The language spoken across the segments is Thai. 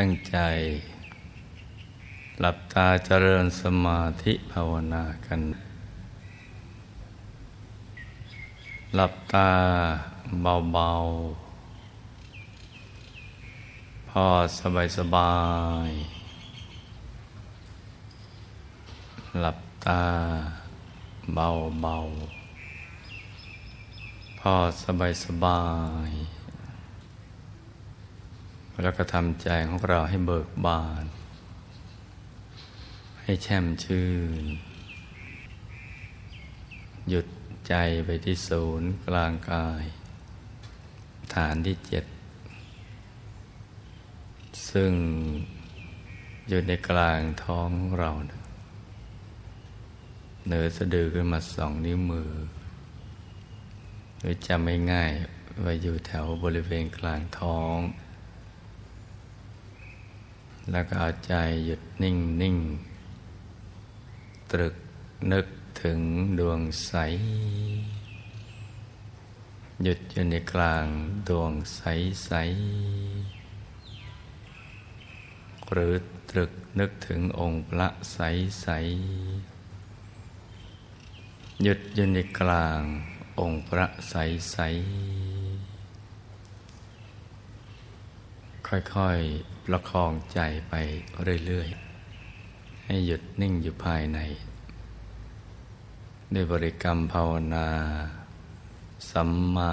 ตั้งใจ หลับตาเจริญสมาธิภาวนากัน หลับตาเบาๆ พอสบายสบาย หลับตาเบาๆ พอสบายสบาย แล้วก็ทำใจของเราให้เบิกบาน ให้แช่มชื่น หยุดใจไปที่ศูนย์กลางกาย ฐานที่เจ็ด ซึ่งอยู่ในกลางท้องของเรา เหนือสะดือขึ้นมาสองนิ้วมือ หรือจำไม่ง่ายว่าอยู่แถวบริเวณกลางท้อง แล้วก็เอาใจหยุดนิ่งนิ่ง ตรึกนึกถึงดวงใส หยุดอยู่ในกลางดวงใสใส หรือตรึกนึกถึงองค์พระใสใส หยุดอยู่ในกลางองค์พระใสใส ค่อยๆ ประคองใจไปเรื่อยๆ ให้หยุดนิ่งอยู่ภายใน ด้วยบริกรรมภาวนา สัมมา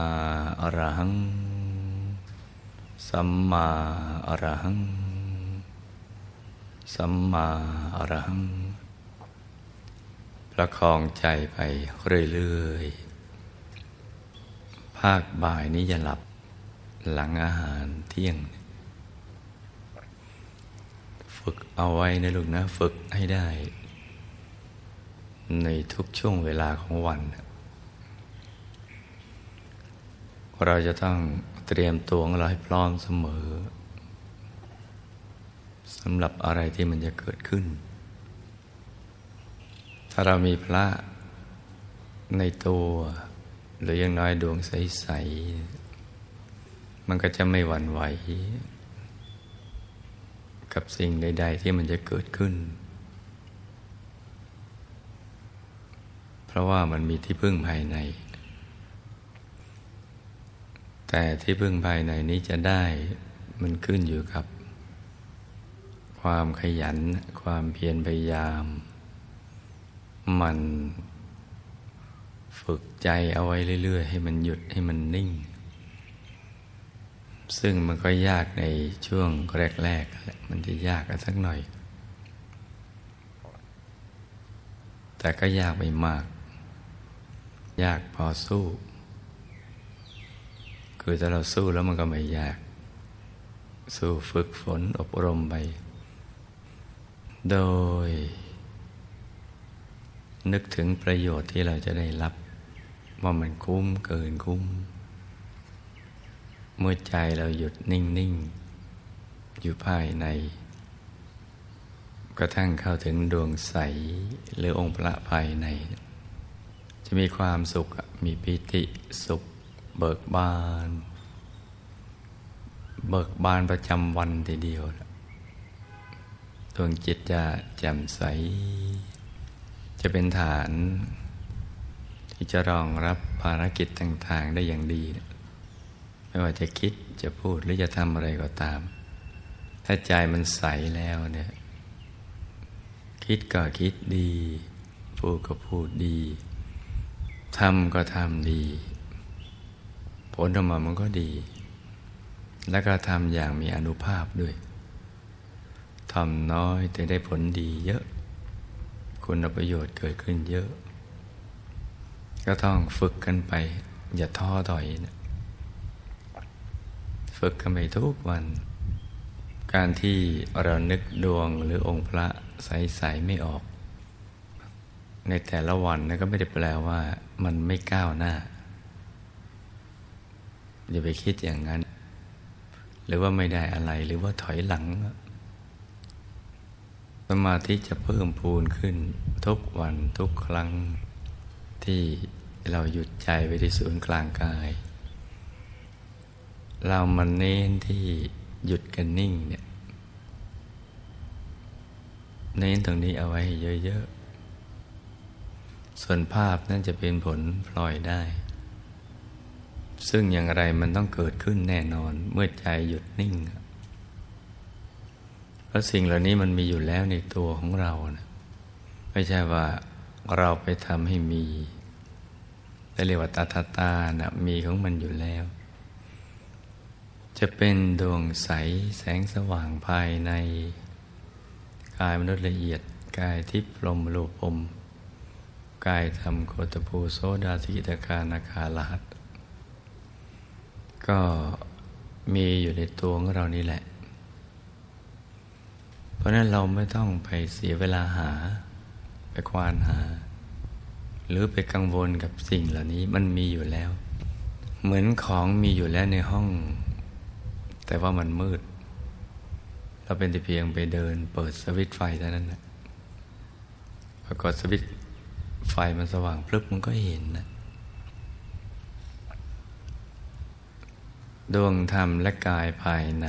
อรหัง สัมมาอรหัง สัมมาอรหัง ประคองใจไปเรื่อยๆ ภาคบ่ายนี้จะหลับหลังอาหารเที่ยง ฝึกเอาไว้นะลูกนะฝึกให้ได้ ในทุกช่วงเวลาของวัน เราจะต้องเตรียมตัวของเราให้พร้อมเสมอสำหรับอะไรที่มันจะเกิดขึ้น ถ้าเรามีพระในตัว หรือยังน้อยดวงใส ๆ มันก็จะไม่หวั่นไหว กับสิ่งใด ๆ ที่มันจะเกิดขึ้น เพราะว่ามันมีที่พึ่งภายใน แต่ที่พึ่งภายในนี้จะได้มันขึ้นอยู่กับ ความขยัน ความเพียรพยายาม มันฝึกใจเอาไว้เรื่อย ๆ ให้มันหยุดให้มันนิ่ง ซึ่งมันก็ยากในช่วงแรกๆมันจะยากกันสักหน่อย แต่ก็ยากไม่มาก ยากพอสู้ คือถ้าเราสู้แล้วมันก็ไม่ยาก สู้ฝึกฝนอบรมไป โดย นึกถึงประโยชน์ที่เราจะได้รับ ว่ามันคุ้มเกินคุ้ม เมื่อใจเราหยุดนิ่งๆอยู่ภายใน กระทั่งเข้าถึงดวงใสหรือองค์พระภายใน จะมีความสุขมีปิติสุขเบิกบาน เบิกบานประจำวันทีเดียวดวงจิตจะแจ่มใส จะเป็นฐาน ที่จะรองรับภารกิจต่าง ๆ ได้อย่างดี ไม่ว่าจะคิดจะพูดหรือจะทำอะไรก็ตาม ถ้าใจมันใสแล้วเนี่ย คิดก็คิดดี พูดก็พูดดีทำก็ทำดี ผลออกมามันก็ดี แล้วก็ทำอย่างมีอนุภาพด้วยทำน้อยแต่ได้ผลดีเยอะ คุณประโยชน์เกิดขึ้นเยอะ ก็ต้องฝึกกันไป อย่าท้อถอยนะ ฝึกกันไปทุกวัน การที่เรานึกดวงหรือองค์พระใสๆไม่ออก ในแต่ละวันนะก็ไม่ได้แปลว่า มันไม่ก้าวหน้า อย่าไปคิดอย่างนั้น หรือว่าไม่ได้อะไรหรือว่าถอยหลัง สมาธิจะเพิ่มพูนขึ้น ทุกวันทุกครั้งที่เราหยุดใจไว้ที่ศูนย์กลางกาย เรามันเน้นที่หยุดกันนิ่งเนี่ย เน้นตรงนี้เอาไว้เยอะๆ ส่วนภาพนั่นจะเป็นผลพลอยได้ ซึ่งอย่างไรมันต้องเกิดขึ้นแน่นอน เมื่อใจหยุดนิ่ง เพราะสิ่งเหล่านี้มันมีอยู่แล้วในตัวของเรานะไม่ใช่ว่าเราไปทำให้มีแต่เรียกว่าตาตาตานะมีของมันอยู่แล้ว จะเป็นดวงใสแสงสว่างภายใน กายมนุษย์ละเอียดกายทิพย์ลมโลภมกายธรรมโคตภูโซดาสิตาคานาคาลหัตก็มีอยู่ในตัวของเรานี่แหละ เพราะนั้นเราไม่ต้องไปเสียเวลาหา ไปควานหา หรือไปกังวลกับสิ่งเหล่านี้มันมีอยู่แล้ว เหมือนของมีอยู่แล้วในห้อง แต่ว่ามันมืด เราเป็นแต่เพียงไปเดิน เปิดสวิตไฟเท่านั้นนะปรากฏสวิตไฟมันสว่างพลึบมันก็เห็นนะดวงธรรมและกายภายใน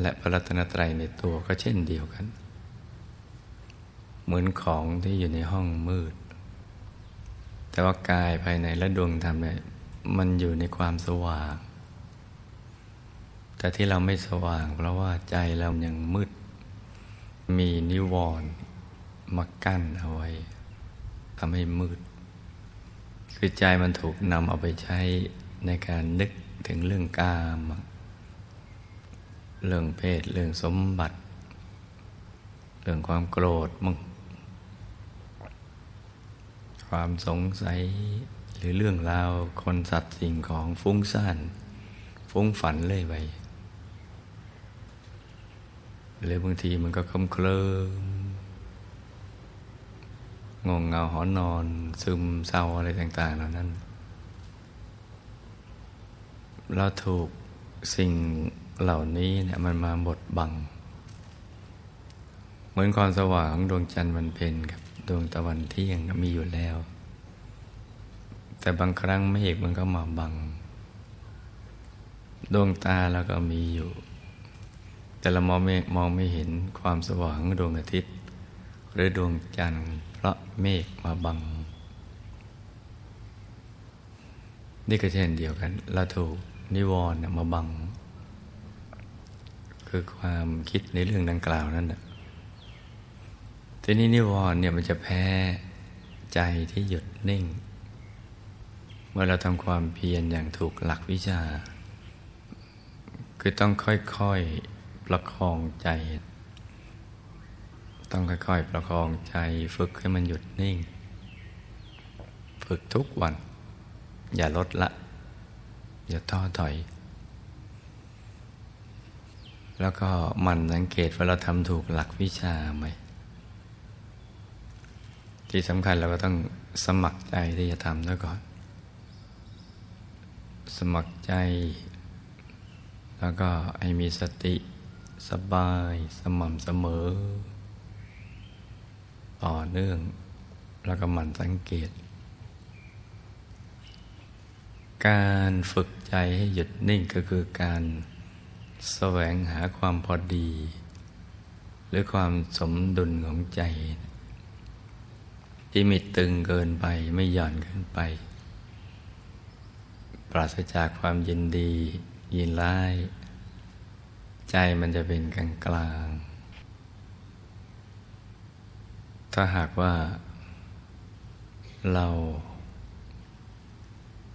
และพระรัตนตรัยในตัวก็เช่นเดียวกัน เหมือนของที่อยู่ในห้องมืด แต่ว่ากายภายในและดวงธรรมเนี่ยมันอยู่ในความสว่าง แต่ที่เราไม่สว่าง เพราะว่าใจเรายังมืด มีนิวรณ์มากั้นเอาไว้ทำให้มืด คือใจมันถูกนำเอาไปใช้ในการนึกถึงเรื่องกาม เรื่องเพศ เรื่องสมบัติ เรื่องความโกรธมึงความสงสัยหรือเรื่องราวคนสัตว์สิ่งของฟุ้งซ่านฟุ้งฝันเลยไป หรือบางทีมันก็คลมเคลิมงงเงาหอนอน ซึมเศร้าอะไรต่าง ๆ เหล่านั้น เราถูกสิ่งเหล่านี้เนี่ยมันมาบดบัง เหมือนความสว่างของดวงจันทร์มันเป็นกับดวงตะวันเที่ยงมีอยู่แล้ว แต่บางครั้งเมฆมันก็มาบัง ดวงตาเราก็มีอยู่ แต่เรามองไม่มองไม่เห็นความสว่างดวงอาทิตย์ หรือดวงจันทร์เพราะเมฆมาบัง นี่ก็เช่นเดียวกัน เราถูกนิวรณ์มาบัง คือความคิดในเรื่องดังกล่าวนั่นแหละทีนี้นิวรณ์เนี่ยมันจะแพ้ใจที่หยุดนิ่ง เมื่อเราทำความเพียรอย่างถูกหลักวิชา คือต้องค่อยๆ ประคองใจ ต้องค่อยๆประคองใจ ฝึกให้มันหยุดนิ่ง ฝึกทุกวัน อย่าลดละ อย่าท้อถอย แล้วก็มันสังเกตว่าเราทำถูกหลักวิชาไหม ที่สำคัญเราก็ต้องสมัครใจที่จะทำด้วยก่อน สมัครใจ แล้วก็ให้มีสติ สบายสม่ำเสมอ ต่อเนื่องแล้วก็มันสังเกต การฝึกใจให้หยุดนิ่งก็คือการแสวงหาความพอดี หรือความสมดุลของใจ ที่ไม่ตึงเกินไปไม่หย่อนเกินไป ปราศจากความยินดียินร้าย ใจมันจะเป็นกลางกลาง ถ้าหากว่าเรา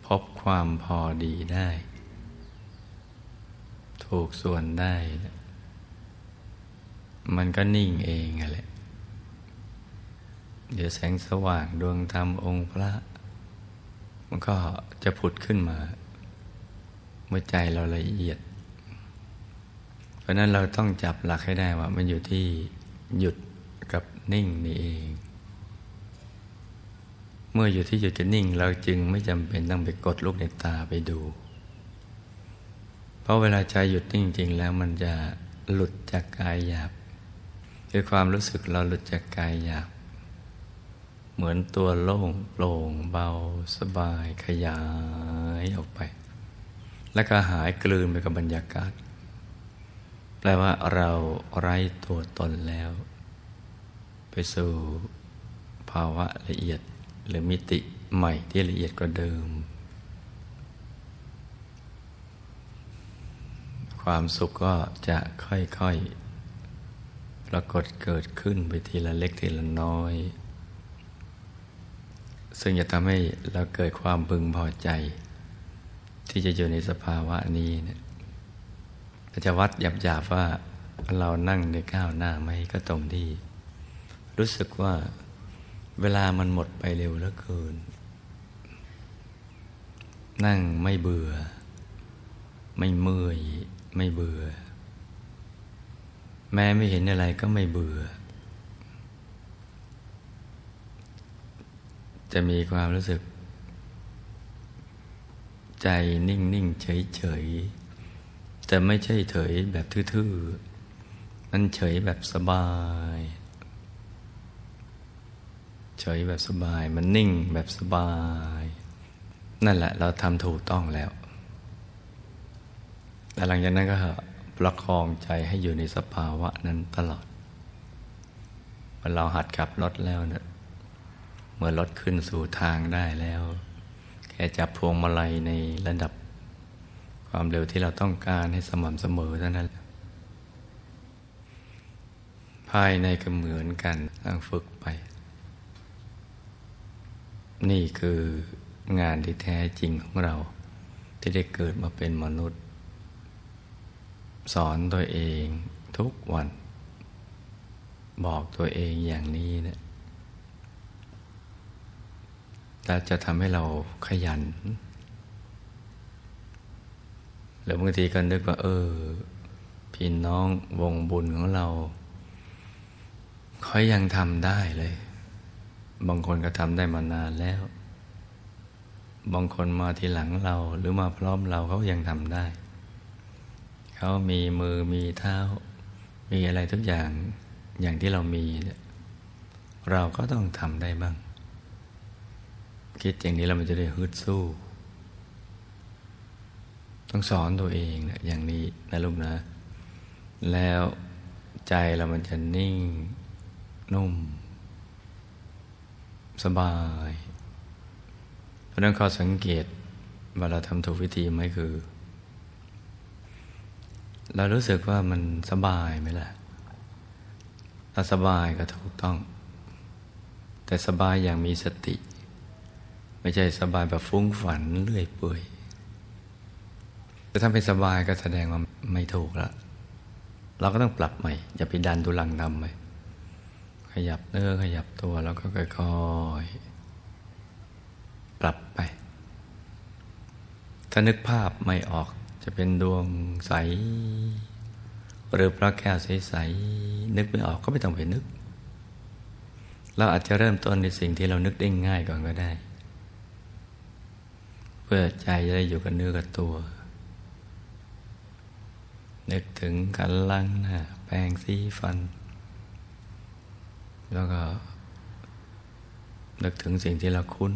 พบความพอดีได้ ถูกส่วนได้ มันก็นิ่งเองแหละ เดี๋ยวแสงสว่างดวงธรรมองค์พระ มันก็จะผุดขึ้นมา เมื่อใจเราละเอียด ราะนั้นเราต้องจับหลักให้ได้ว่า มันอยู่ที่หยุดกับนิ่งนี่เอง เมื่ออยู่ที่หยุดกับนิ่ง เราจึงไม่จำเป็นต้องไปกดลูกในตาไปดู เพราะเวลาใจหยุดนิ่งจริงแล้วมันจะหลุดจากกายหยาบคือความรู้สึกเราหลุดจากกายหยาบเหมือนตัวโล่งโปร่งเบาสบายขยายออกไป แล้วก็หายกลืนไปกับบรรยากาศ แปลว่าเราไร้ตัวตนแล้ว ไปสู่ภาวะละเอียดหรือมิติใหม่ที่ละเอียดกว่าเดิม ความสุขก็จะค่อยๆ ปรากฏเกิดขึ้นไปทีละเล็กทีละน้อย ซึ่งจะทำให้เราเกิดความพึงพอใจ ที่จะอยู่ในสภาวะนี้เนี่ย จะวัดหยาบๆว่าเรานั่งในก้าวหน้าไหมก็ตรงที่ รู้สึกว่าเวลามันหมดไปเร็วเหลือเกิน นั่งไม่เบื่อ ไม่เมื่อยไม่เบื่อ แม้ไม่เห็นอะไรก็ไม่เบื่อ จะมีความรู้สึก ใจนิ่ง ๆ เฉย ๆ แต่ไม่ใช่เฉยแบบทื่อๆมันเฉยแบบสบาย เฉยแบบสบาย มันนิ่งแบบสบาย นั่นแหละ เราทำถูกต้องแล้ว แต่หลังจากนั้นก็ประคองใจให้อยู่ในสภาวะนั้นตลอดเมื่อเราหัดขับรถแล้วเนะี่ยเมื่อรถขึ้นสู่ทางได้แล้ว แค่จับพวงมาลัยในระดับ ความเร็วที่เราต้องการให้สม่ำเสมอเท่านั้นภายในก็เหมือนกันต้องฝึกไป นี่คืองานที่แท้จริงของเรา ที่ได้เกิดมาเป็นมนุษย์ สอนตัวเองทุกวัน บอกตัวเองอย่างนี้เนะี่ยแลจะทำให้เราขยัน หรือบางทีก็นึกว่า เออ พี่น้องวงบุญของเราเขายังทำได้เลย บางคนก็ทำได้มานานแล้ว บางคนมาทีหลังเรา หรือมาพร้อมเราเขายังทำได้ เขามีมือมีเท้า มีอะไรทุกอย่างอย่างที่เรามี เราก็ต้องทำได้บ้าง คิดอย่างนี้เรามันจะได้ฮึดสู้ ต้องสอนตัวเองนะอย่างนี้นะลูกนะ แล้วใจเรามันจะนิ่ง นุ่ม สบาย เพราะนั้นข้อสังเกตว่าเราทำถูกวิธีไหมคือ เรารู้สึกว่ามันสบายไหมล่ะถ้าสบายก็ถูกต้อง แต่สบายอย่างมีสติ ไม่ใช่สบายแบบฟุ้งฝันเลื่อยเปื่อย ถ้าเป็นสบายก็แสดงว่าไม่ถูกแล้วเราก็ต้องปรับใหม่ อย่าไปดันทุลังดำไปขยับเนื้อขยับตัวแล้วก็ค่อยๆปรับไป ถ้านึกภาพไม่ออกจะเป็นดวงใส หรือพระแก้วใสๆนึกไม่ออกก็ไม่ต้องไปนึก เราอาจจะเริ่มต้นในสิ่งที่เรานึกได้ง่ายก่อนก็ได้ เพื่อใจจะได้อยู่กับเนื้อกับตัว นึกถึงกันลังนะแปรงสีฟัน แล้วก็ นึกถึงสิ่งที่เราคุ้น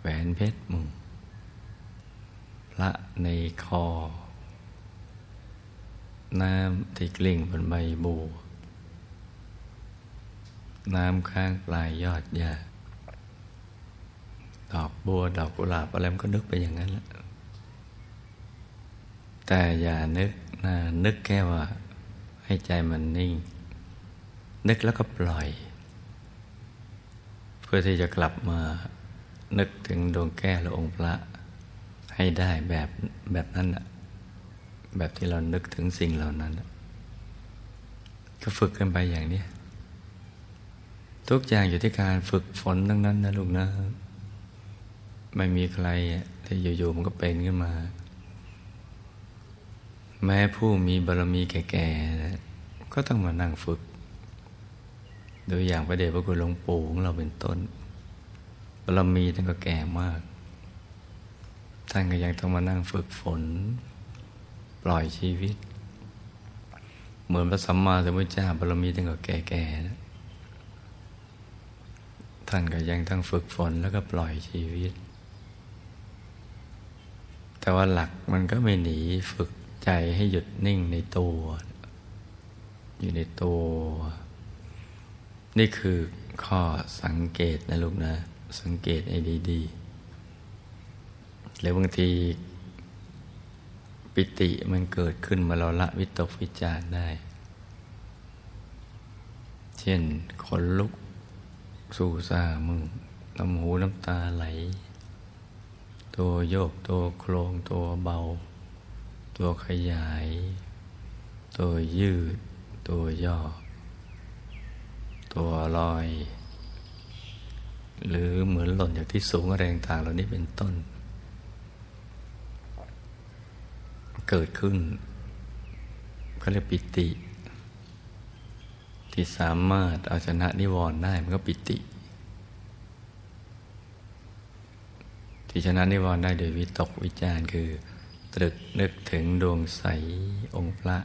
แหวนเพชรมุงพระในคอ น้ำที่กลิ่งบนใบบัวน้ำข้างปลายยอดหญ้าดอกบัวดอกกุหลาบอะไรมันก็นึกไปอย่างนั้นแหละ แต่อย่านึกนะนึกแค่ว่า ให้ใจมันนิ่ง นึกแล้วก็ปล่อย เพื่อที่จะกลับมานึกถึงดวงแก้วและองค์พระ ให้ได้แบบแบบนั้นอะแบบที่เรานึกถึงสิ่งเหล่านั้น ก็ฝึกกันไปอย่างนี้ทุกอย่างอยู่ที่การฝึกฝนทั้งนั้นนะลูกนะ ไม่มีใครที่อยู่ๆมันก็เป็นขึ้นมา แม้ผู้มีบารมีแก่ๆก็ต้องมานั่งฝึก โดยอย่างพระเดชพระคุณหลวงปู่ของเราเป็นต้น บารมีท่านก็แก่มาก ท่านก็ยังต้องมานั่งฝึกฝน ปล่อยชีวิต เหมือนพระสัมมาสัมพุทธเจ้าบารมีท่านก็แก่ๆนะท่านก็ยังต้องฝึกฝนแล้วก็ปล่อยชีวิต แต่ว่าหลักมันก็ไม่หนีฝึก ใจให้หยุดนิ่งในตัว อยู่ในตัว นี่คือข้อสังเกตนะลูกนะ สังเกตให้ดีๆแล้วบางทีปิติมันเกิดขึ้นมาเราละวิตกวิจารได้ เช่นขนลุก สู่ซามึงน้ำหูน้ำตาไหล ตัวโยกตัวโครงตัวเบา ตัวขยาย ตัวยืด ตัวย่อ ตัวลอย หรือเหมือนหล่นจากที่สูงแรต่างเหล่านี้เป็นต้น เกิดขึ้นเขาเรียกปิติ ที่สามารถเอาชนะนิวรณ์ได้มันก็ปิติ ที่ชนะนิวรณ์ได้โดยวิตกวิจารคือ ตรึกนึกถึงดวงใสองค์พระ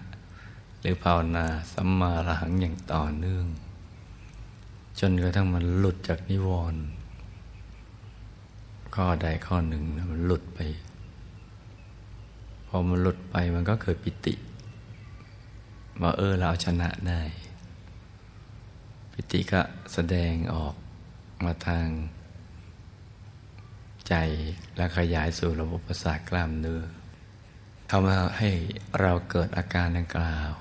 หรือภาวนาสัมมาระหังอย่างต่อเนื่อง จนกระทั่งมันหลุดจากนิวรณ์ข้อใดข้อหนึ่งมันหลุดไป พอมันหลุดไปมันก็เกิดปิติว่าเออเราชนะได้ ปิติก็แสดงออกมาทางใจและขยายสู่ระบบประสาทกล้ามเนื้อ ทำให้เราเกิดอาการดังกล่าว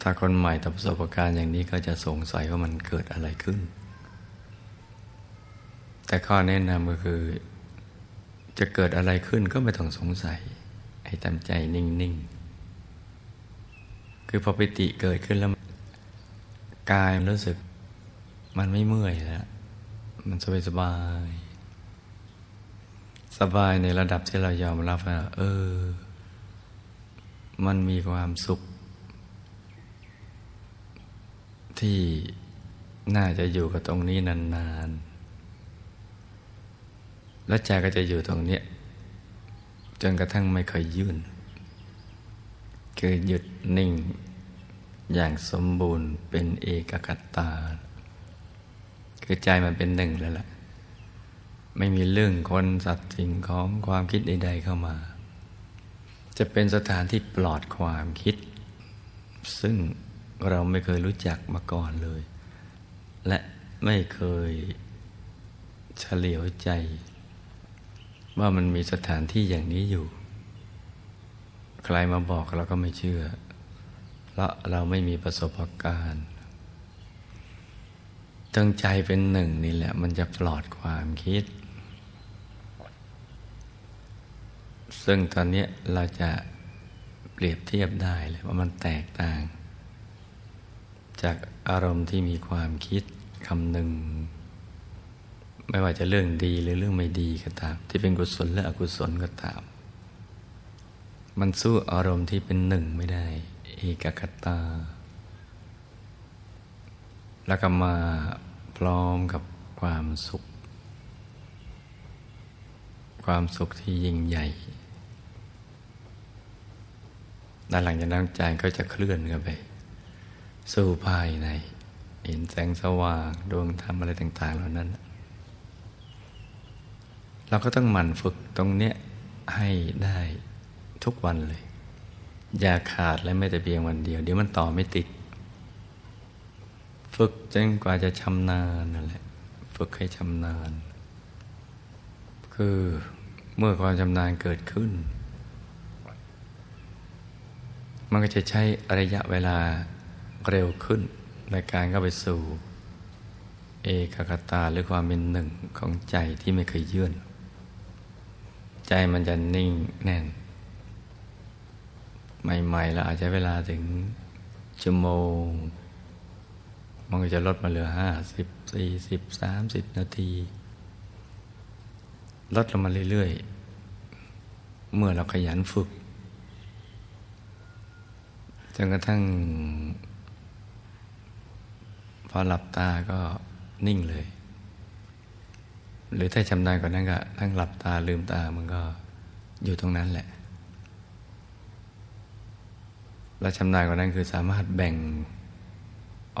ถ้าคนใหม่ทำประสบการณ์อย่างนี้ก็จะสงสัยว่ามันเกิดอะไรขึ้น แต่ข้อแนะนำก็คือ จะเกิดอะไรขึ้นก็ไม่ต้องสงสัย ให้ตามใจนิ่ง ๆ คือพอปิติเกิดขึ้นแล้ว กายมันรู้สึกมันไม่เมื่อยแล้ว มันสบายสบาย สบายในระดับที่เรายอมรับว่าเออ มันมีความสุข ที่น่าจะอยู่กับตรงนี้นานๆ แล้วใจก็จะอยู่ตรงนี้ จนกระทั่งไม่เคยยื่น คือหยุดนิ่ง อย่างสมบูรณ์เป็นเอกคตา คือใจมันเป็นหนึ่งแล้วล่ะ ไม่มีเรื่องคนสัตว์สิ่งของความคิดใด ๆ เข้ามา จะเป็นสถานที่ปลอดความคิด ซึ่งเราไม่เคยรู้จักมาก่อนเลย และไม่เคยเฉลียวใจ ว่ามันมีสถานที่อย่างนี้อยู่ ใครมาบอกเราก็ไม่เชื่อ เพราะเราไม่มีประสบการณ์ตั้งใจเป็นหนึ่งนี่แหละ มันจะปลอดความคิด ซึ่งตอนนี้เราจะเปรียบเทียบได้เลยว่ามันแตกต่าง จากอารมณ์ที่มีความคิดคำหนึ่ง ไม่ว่าจะเรื่องดีหรือเรื่องไม่ดีก็ตาม ที่เป็นกุศลและอกุศลก็ตาม มันสู้อารมณ์ที่เป็นหนึ่งไม่ได้เอกคตา แล้วก็มาพร้อมกับความสุข ความสุขที่ยิ่งใหญ่ด้านหลังจากนั้นใจก็จะเคลื่อนกันไป สู่ภายใน เห็นแสงสว่างดวงธรรมอะไรต่าง ๆ เหล่านั้น เราก็ต้องหมั่นฝึกตรงเนี้ยให้ได้ทุกวันเลย อย่าขาดและไม่แต่เพียงวันเดียว เดี๋ยวมันต่อไม่ติด ฝึกจนกว่าจะชำนาญนั่นแหละ ฝึกให้ชำนาญ คือเมื่อความชำนาญเกิดขึ้น มันก็จะใช้ระยะเวลาเร็วขึ้นในการเข้าไปสู่ เอกคตาหรือความเป็นหนึ่งของใจที่ไม่เคยยื่นใจมันจะนิ่งแน่น ใหม่ๆแล้วอาจจะเวลาถึงชั่วโมง มันก็จะลดมาเหลือห้าสิบสี่สิบสามสิบนาที ลดลงมาเรื่อยๆ เมื่อเราขยันฝึกจนกระทั่ง พอหลับตาก็นิ่งเลย หรือถ้าชำนาญกว่านั้นก็ทั้งหลับตาลืมตามันก็อยู่ตรงนั้นแหละและชำนาญกว่านั้นคือสามารถแบ่ง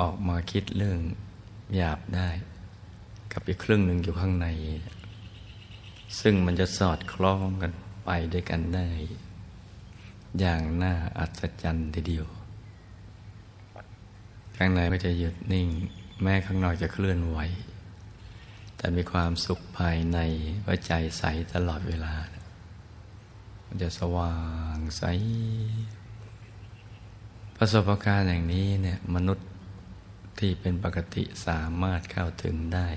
ออกมาคิดเรื่องหยาบได้ กับอีกครึ่งหนึ่งอยู่ข้างใน ซึ่งมันจะสอดคล้องกันไปด้วยกันได้ อย่างน่าอัศจรรย์ทีเดียว ข้างในก็จะหยุดนิ่ง แม้ข้างนอกจะเคลื่อนไหว แต่มีความสุขภายในว่าใจใสตลอดเวลา มันจะสว่างใส ประสบการณ์อย่างนี้เนี่ยมนุษย์ที่เป็นปกติสามารถเข้าถึงได้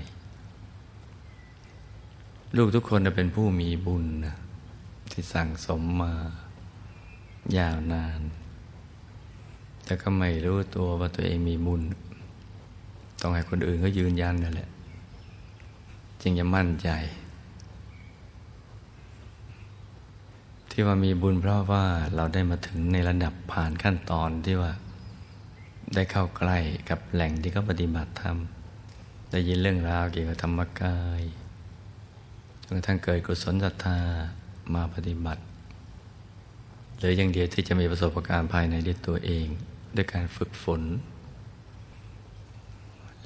ลูกทุกคนจะเป็นผู้มีบุญนะที่สั่งสมมายาวนาน แต่ก็ไม่รู้ตัวว่าตัวเองมีบุญ ต้องให้คนอื่นเขายืนยันนั่นแหละ จึงจะมั่นใจ ที่ว่ามีบุญเพราะว่าเราได้มาถึงในระดับผ่านขั้นตอนที่ว่า ได้เข้าใกล้กับแหล่งที่เขาปฏิบัติธรรมได้ยินเรื่องราวเกี่ยวกับธรรมกาย จนกระทั่งเกิดกุศลศรัทธามาปฏิบัติ หรืออย่างเดียวที่จะมีประสบการณ์ภายในด้วยตัวเอง ด้วยการฝึกฝน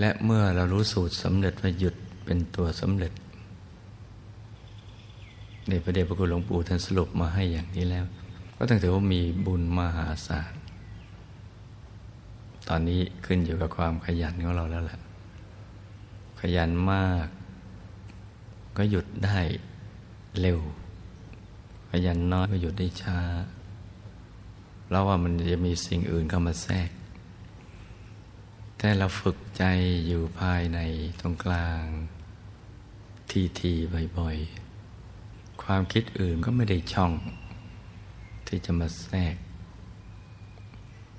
และเมื่อเรารู้สูตรสำเร็จว่าหยุดเป็นตัวสำเร็จในพระเดชพระคุณหลวงปู่ท่านสรุปมาให้อย่างนี้แล้ว ก็ต้องถือว่ามีบุญมหาศาลตอนนี้ขึ้นอยู่กับความขยันของเราแล้วแหละขยันมาก ก็หยุดได้เร็ว ขยันน้อยก็หยุดได้ช้า แล้วว่ามันจะมีสิ่งอื่นเข้ามาแทรก แต่เราฝึกใจอยู่ภายในตรงกลาง ทีทีบ่อยๆ ความคิดอื่นก็ไม่ได้ช่อง ที่จะมาแทรก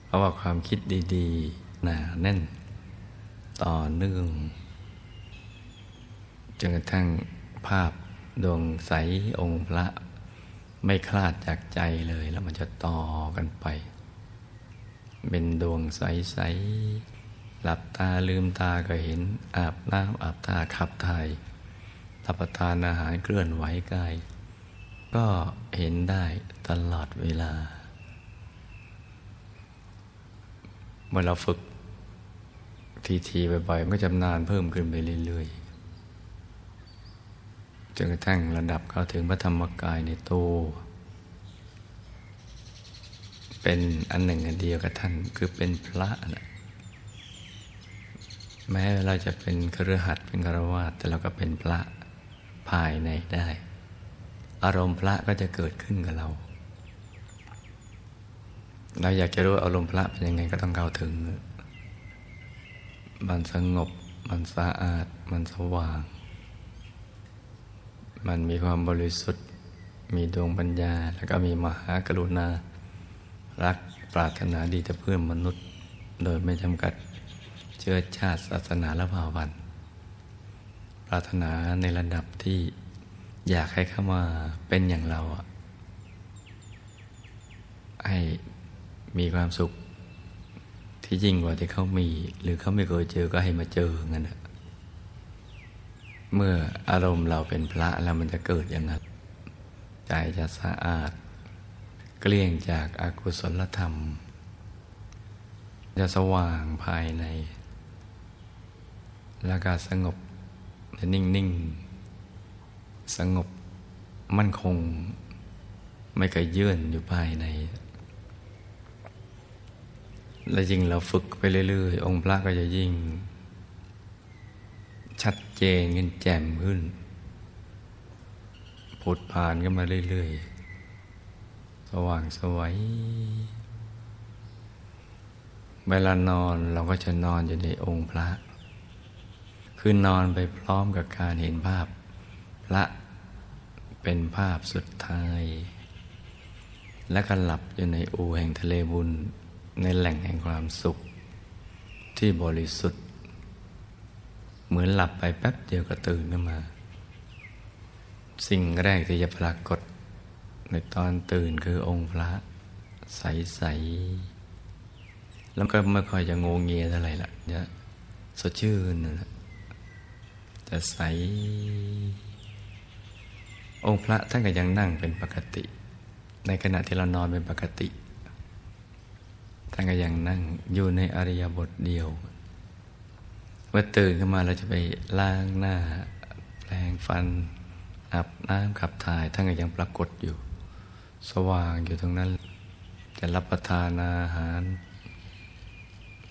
เพราะว่าความคิดดีๆ หนาแน่น ต่อเนื่องจนกระทั่ง ภาพดวงใสองค์พระ ไม่คลาดจากใจเลยแล้วมันจะต่อกันไป เป็นดวงใสๆหลับตาลืมตาก็เห็น อาบน้ำอาบตาขับถ่ายรับประทานอาหารเคลื่อนไหวกาย ก็เห็นได้ตลอดเวลา เมื่อเราฝึกทีๆบ่อยๆมันก็จำนานเพิ่มขึ้นไปเรื่อยๆ จนกระทั่งระดับเข้าถึงพระธรรมกายในตัวเป็นอันหนึ่งอันเดียวกับท่านคือเป็นพระนะแม้เราจะเป็นครือขัดเป็นคารวาแต่เราก็เป็นพระภายในได้ อารมณ์พระก็จะเกิดขึ้นกับเรา เราอยากจะรู้อารมณ์พระเป็นยังไงก็ต้องเข้าถึง มันสงบมันสะอาดมันสว่าง มันมีความบริสุทธิ์ มีดวงปัญญา แล้วก็มีมหากรุณา รักปรารถนาดีต่อเพื่อนมนุษย์ โดยไม่จำกัดเชื้อชาติศาสนาและภาวัน ปรารถนาในระดับที่อยากให้เข้ามาเป็นอย่างเราให้มีความสุขที่ยิ่งกว่าที่เขามี หรือเขาไม่เคยเจอก็ให้มาเจอเงั้นนะ เมื่ออารมณ์เราเป็นพระแล้วมันจะเกิดอย่างนั้น ใจจะสะอาด เกลี้ยงจากอากุศลธรรม จะสว่างภายใน แล้วก็สงบจะนิ่งนิ่งสงบมั่นคง ไม่เคยเยื่นอยู่ภายใน และยิ่งเราฝึกไปเรื่อย ๆ องค์พระก็จะยิ่ง ชัด เจนขึ้นแจ่มขึ้นผุดผ่านกันมาเรื่อยๆ สว่างสวัยเวลานอนเราก็จะนอนอยู่ในองค์พระ คือนอนไปพร้อมกับการเห็นภาพ พระเป็นภาพสุดท้าย และก็หลับอยู่ในอูแห่งทะเลบุญ ในแหล่งแห่งความสุขที่บริสุทธิ์ เหมือนหลับไปแป๊บเดียวก็ตื่นขึ้นมา สิ่งแรกที่จะปรากฏ ในตอนตื่นคือองค์พระ ใส ๆ แล้วก็ไม่ค่อยจะงงเงียเท่าไหร่ละจะสดชื่นนะจะใส องค์พระท่านก็ยังนั่งเป็นปกติ ในขณะที่เรานอนเป็นปกติท่านก็ยังนั่งอยู่ในอริยบทเดียว เมื่อตื่นขึ้นมาเราจะไปล้างหน้า แปรงฟันอาบน้ำขับถ่ายทั้งยังปรากฏอยู่ สว่างอยู่ตรงนั้น จะรับประทานอาหาร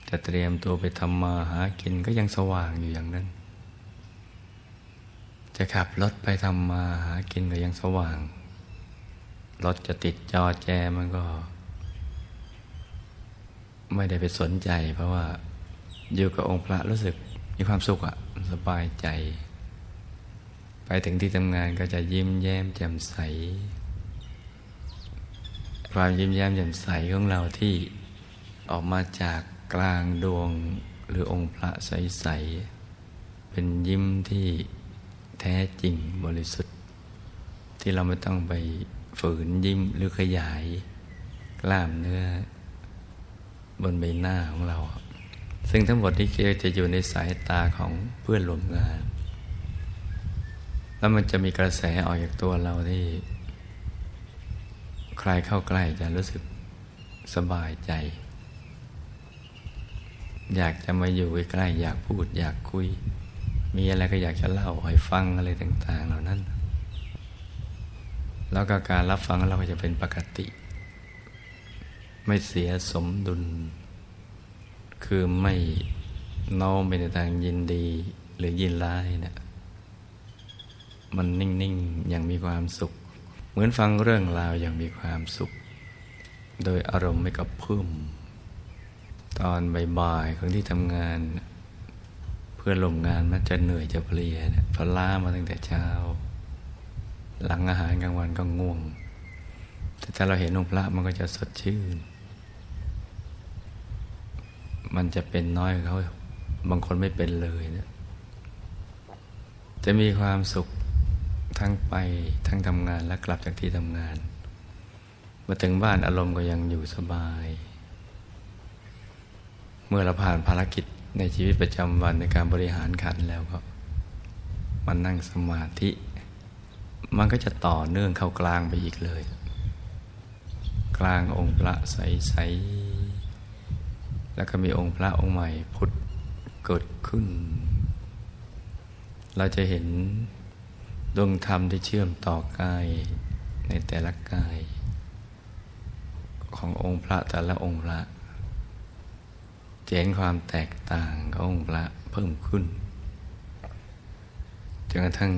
จะเตรียมตัวไปทำมาหากินก็ยังสว่างอยู่อย่างนั้น จะขับรถไปทำมาหากินก็ยังสว่าง รถจะติดจอแจมันก็ ไม่ได้ไปสนใจ เพราะว่าอยู่กับองค์พระรู้สึก มีความสุขอะสบายใจ ไปถึงที่ทำงานก็จะยิ้มแย้มแจ่มใส ความยิ้มแย้มแจ่มใสของเราที่ออกมาจากกลางดวงหรือองค์พระใสๆเป็นยิ้มที่แท้จริงบริสุทธิ์ ที่เราไม่ต้องไปฝืนยิ้มหรือขยาย กล้ามเนื้อ บนใบหน้าของเรา ซึ่งทั้งหมดนี้จะอยู่ในสายตาของเพื่อนร่วมงาน แล้วมันจะมีกระแสออกจากตัวเราที่ ใครเข้าใกล้จะรู้สึกสบายใจ อยากจะมาอยู่ใกล้อยากพูดอยากคุย มีอะไรก็อยากจะเล่าให้ฟังอะไรต่าง ๆ เหล่านั้น แล้วก็การรับฟังเราก็จะเป็นปกติ ไม่เสียสมดุล คือไม่น้อมไปในทางยินดีหรือยินร้ายเนะี่ยมันนิ่งๆอย่างมีความสุข เหมือนฟังเรื่องราวอย่างมีความสุข โดยอารมณ์ไม่กับพึ่มตอนบ่ายๆของที่ทำงาน เพื่อนลงงานมันจะเหนื่อยจะเพลียเนี่ยพล้ามาตั้งแต่เช้า หลังอาหารกลางวันก็ง่วง แต่ถ้าเราเห็นองค์พระมันก็จะสดชื่น มันจะเป็นน้อยเขาบางคนไม่เป็นเลยเนะจะมีความสุขทั้งไปทั้งทำงานและกลับจากที่ทำงาน มาถึงบ้านอารมณ์ก็ยังอยู่สบาย เมื่อเราผ่านภารกิจในชีวิตประจำวันในการบริหารขันแล้วก็มันนั่งสมาธิ มันก็จะต่อเนื่องเข้ากลางไปอีกเลย กลางองค์พระใสๆ แล้วก็มีองค์พระองค์ใหม่พุทธเกิดขึ้น เราจะเห็นดวงธรรมที่เชื่อมต่อกายในแต่ละกาย ขององค์พระแต่ละองค์พระจะเห็นความแตกต่างขององค์พระเพิ่มขึ้นจนกระทั่ง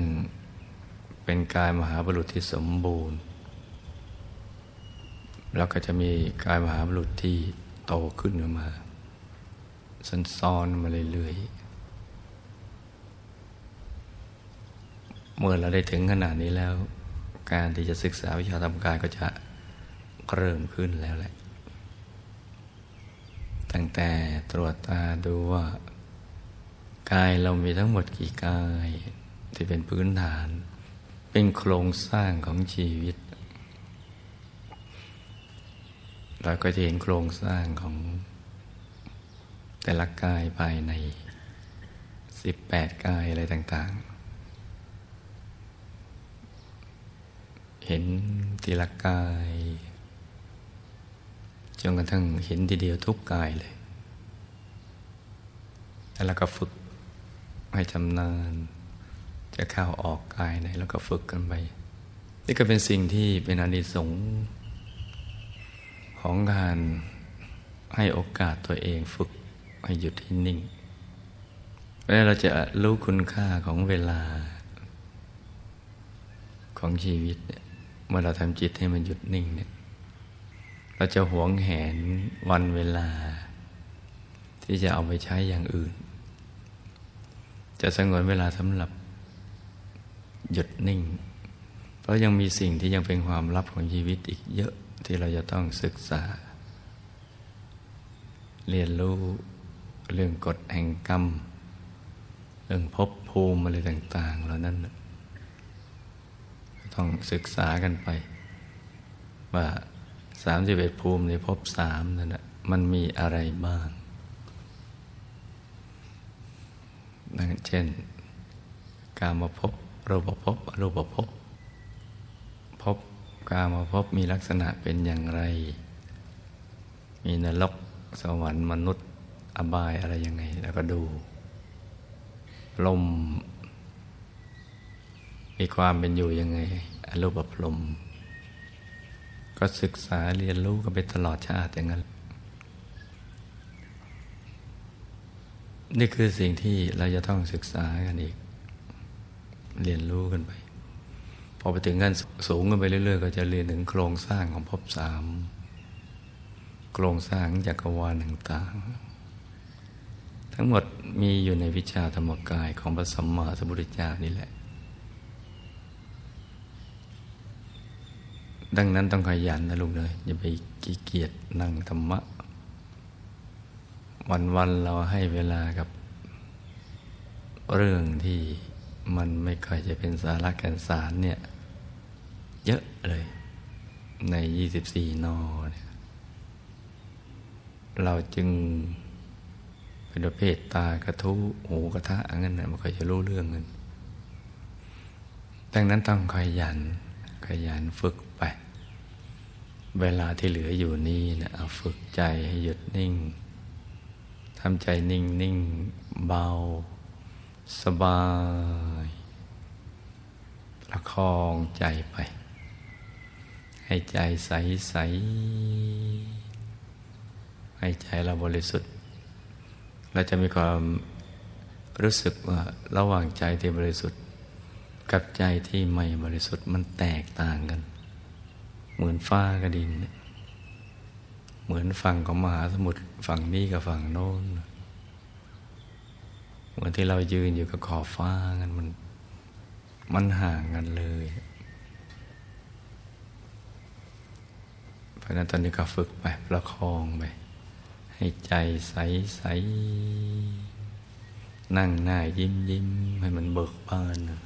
เป็นกายมหาบุรุษที่สมบูรณ์ แล้วก็จะมีกายมหาบุรุษที่โตขึ้นมา ซ้อนๆมาเรื่อยๆ เมื่อเราได้ถึงขนาดนี้แล้ว การที่จะศึกษาวิชาธรรมกายก็จะเริ่มขึ้นแล้วแหละ ตั้งแต่ตรวจตาดูว่ากายเรามีทั้งหมดกี่กาย ที่เป็นพื้นฐาน เป็นโครงสร้างของชีวิตเราก็จะเห็นโครงสร้างของ แต่ละกายภายในสิบแปดกายอะไรต่าง ๆ เห็นทีละกายจนกระทั่งเห็นทีเดียวทุกกายเลย แล้วเราก็ฝึกให้ชำนาญ จะเข้าออกกายไหนแล้วก็ฝึกกันไป นี่ก็เป็นสิ่งที่เป็นอนิสงส์ของการให้โอกาสตัวเองฝึก ให้หยุดให้นิ่งแล้วเราจะรู้คุณค่าของเวลา ของชีวิตเนี่ยเมื่อเราทำจิตให้มันหยุดนิ่งเนี่ยเราจะหวงแหนวันเวลา ที่จะเอาไปใช้อย่างอื่น จะสงวนเวลาสำหรับหยุดนิ่ง เพราะยังมีสิ่งที่ยังเป็นความลับของชีวิตอีกเยอะที่เราจะต้องศึกษา เรียนรู้ เรื่องกฎแห่งกรรม เรื่องภพภูมิอะไรต่าง ๆ เหล่านั้นต้องศึกษากันไป ว่าสามสิบเอ็ดภูมิในภพสามนั่นแหะมันมีอะไรบ้างนั่นเช่น การมาพบรูปภพอรูปภพพบการมาพบมีลักษณะเป็นอย่างไร มีนรกสวรรค์มนุษย์ อบายอะไรยังไง แล้วก็ดู ลม มีความเป็นอยู่ยังไงอรูปพลม ก็ศึกษาเรียนรู้กันไปตลอดชาติอย่างนั้น นี่คือสิ่งที่เราจะต้องศึกษากันอีก เรียนรู้กันไปพอไปถึงขั้นสูงกันไปเรื่อยๆ ก็จะเรียนถึงโครงสร้างของภพสาม โครงสร้างจักรวาลต่างๆ ทั้งหมดมีอยู่ในวิชาธรรมกายของพระสัมมาสัมพุทธเจ้านี่แหละ ดังนั้นต้องขยันนะลุงเลยอย่าไปขี้เกียจนั่งธรรมะ วันๆเราให้เวลากับเรื่องที่มันไม่ค่อยจะเป็นสาระแก่นสารเนี่ย เยอะเลย ใน 24 นอเนี่ยเราจึง เป็นประเภทตากระทุหูกระทะอันนั้นนะมันค่อยจะรู้เรื่องเงินดังนั้นต้องขยันขยันฝึกไป เวลาที่เหลืออยู่นี่นะเอาฝึกใจให้หยุดนิ่งทำใจนิ่งนิ่งเบา สบาย ประคองใจไป ให้ใจใสใสให้ใจเราบริสุทธิ์ เราจะมีความรู้สึกว่าระหว่างใจที่บริสุทธิ์ กับใจที่ไม่บริสุทธิ์มันแตกต่างกัน เหมือนฟ้ากับดิน เหมือนฝั่งของมหาสมุทรฝั่งนี้กับฝั่งโน้นเหมือนที่เรายืนอยู่กับขอบฟ้ากันมันมันห่างกันเลยเพราะนั้นตอนนี้ก็ฝึกไปประคองไป ให้ใจใสใสนั่งหน้ายิ้มยิ้มให้มันเบิกบานนะ